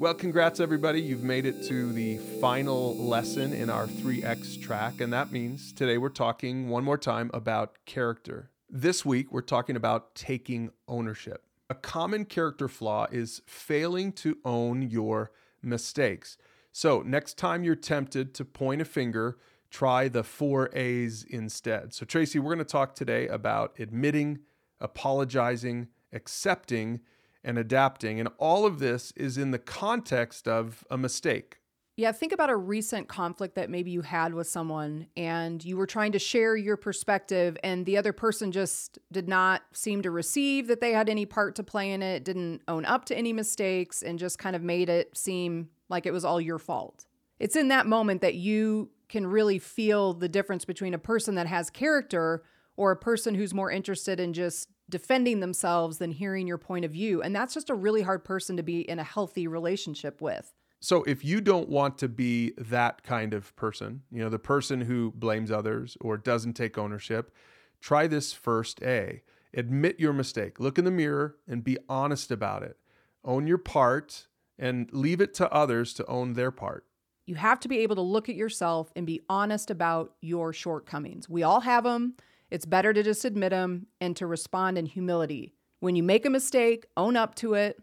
Well, congrats, everybody. You've made it to the final lesson in our 3X track, and that means today we're talking one more time about character. This week, we're talking about taking ownership. A common character flaw is failing to own your mistakes. So, next time you're tempted to point a finger, try the four A's instead. So, Tracy, we're going to talk today about admitting, apologizing, accepting, and adapting. And all of this is in the context of a mistake. Yeah, think about a recent conflict that maybe you had with someone and you were trying to share your perspective, and the other person just did not seem to receive that they had any part to play in it, didn't own up to any mistakes, and just kind of made it seem like it was all your fault. It's in that moment that you can really feel the difference between a person that has character or a person who's more interested in just defending themselves than hearing your point of view. And that's just a really hard person to be in a healthy relationship with. So if you don't want to be that kind of person, you know, the person who blames others or doesn't take ownership, try this first A. Admit your mistake. Look in the mirror and be honest about it. Own your part and leave it to others to own their part. You have to be able to look at yourself and be honest about your shortcomings. We all have them. It's better to just admit them and to respond in humility. When you make a mistake, own up to it.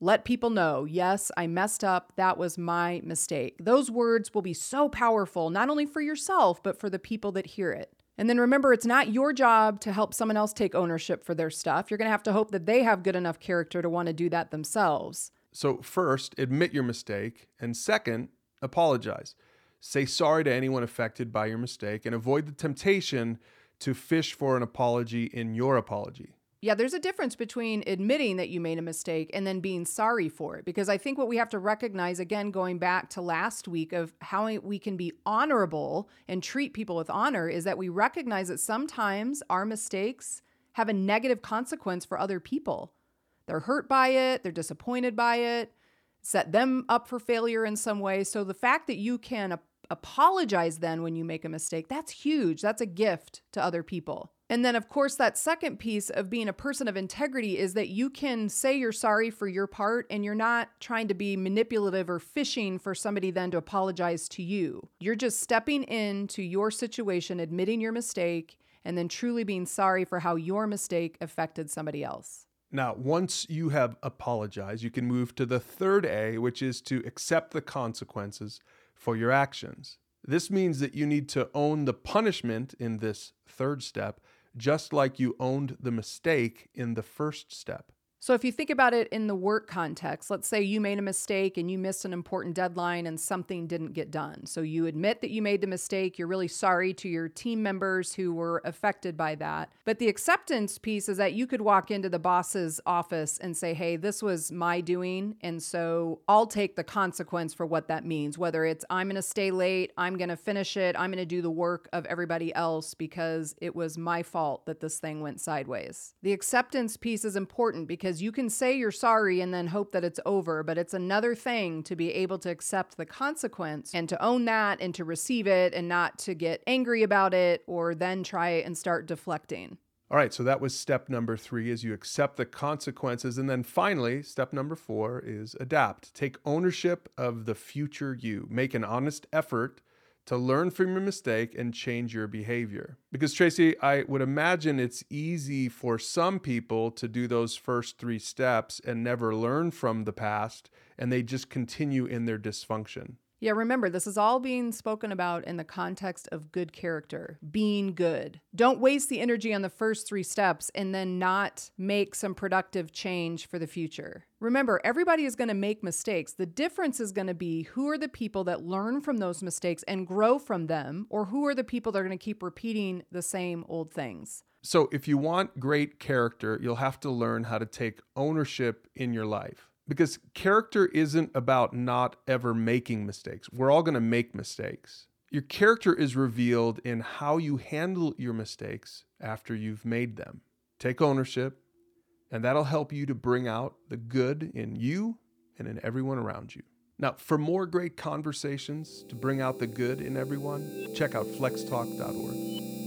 Let people know, yes, I messed up. That was my mistake. Those words will be so powerful, not only for yourself, but for the people that hear it. And then remember, it's not your job to help someone else take ownership for their stuff. You're going to have to hope that they have good enough character to want to do that themselves. So, first, admit your mistake. And second, apologize. Say sorry to anyone affected by your mistake and avoid the temptation to fish for an apology in your apology. Yeah, there's a difference between admitting that you made a mistake and then being sorry for it. Because I think what we have to recognize, again, going back to last week of how we can be honorable and treat people with honor, is that we recognize that sometimes our mistakes have a negative consequence for other people. They're hurt by it, they're disappointed by it, set them up for failure in some way. So the fact that you can apologize then when you make a mistake, that's huge. That's a gift to other people. And then, of course, that second piece of being a person of integrity is that you can say you're sorry for your part and you're not trying to be manipulative or fishing for somebody then to apologize to you. You're just stepping into your situation, admitting your mistake, and then truly being sorry for how your mistake affected somebody else. Now, once you have apologized, you can move to the third A, which is to accept the consequences for your actions. This means that you need to own the punishment in this third step, just like you owned the mistake in the first step. So, if you think about it in the work context, let's say you made a mistake and you missed an important deadline and something didn't get done. So, you admit that you made the mistake. You're really sorry to your team members who were affected by that. But the acceptance piece is that you could walk into the boss's office and say, Hey, this was my doing. And so I'll take the consequence for what that means, whether it's I'm going to stay late, I'm going to finish it, I'm going to do the work of everybody else because it was my fault that this thing went sideways. The acceptance piece is important because because you can say you're sorry and then hope that it's over, but it's another thing to be able to accept the consequence and to own that and to receive it and not to get angry about it or then try and start deflecting. All right, so that was step number three is you accept the consequences. And then finally, step number four is adapt. Take ownership of the future you. Make an honest effort to learn from your mistake and change your behavior. Because, Tracy, I would imagine it's easy for some people to do those first three steps and never learn from the past, and they just continue in their dysfunction. Yeah, remember, this is all being spoken about in the context of good character, being good. Don't waste the energy on the first three steps and then not make some productive change for the future. Remember, everybody is going to make mistakes. The difference is going to be who are the people that learn from those mistakes and grow from them, or who are the people that are going to keep repeating the same old things. So, if you want great character, you'll have to learn how to take ownership in your life because character isn't about not ever making mistakes. We're all going to make mistakes. Your character is revealed in how you handle your mistakes after you've made them. Take ownership, and that'll help you to bring out the good in you and in everyone around you. Now, for more great conversations to bring out the good in everyone, check out flextalk.org.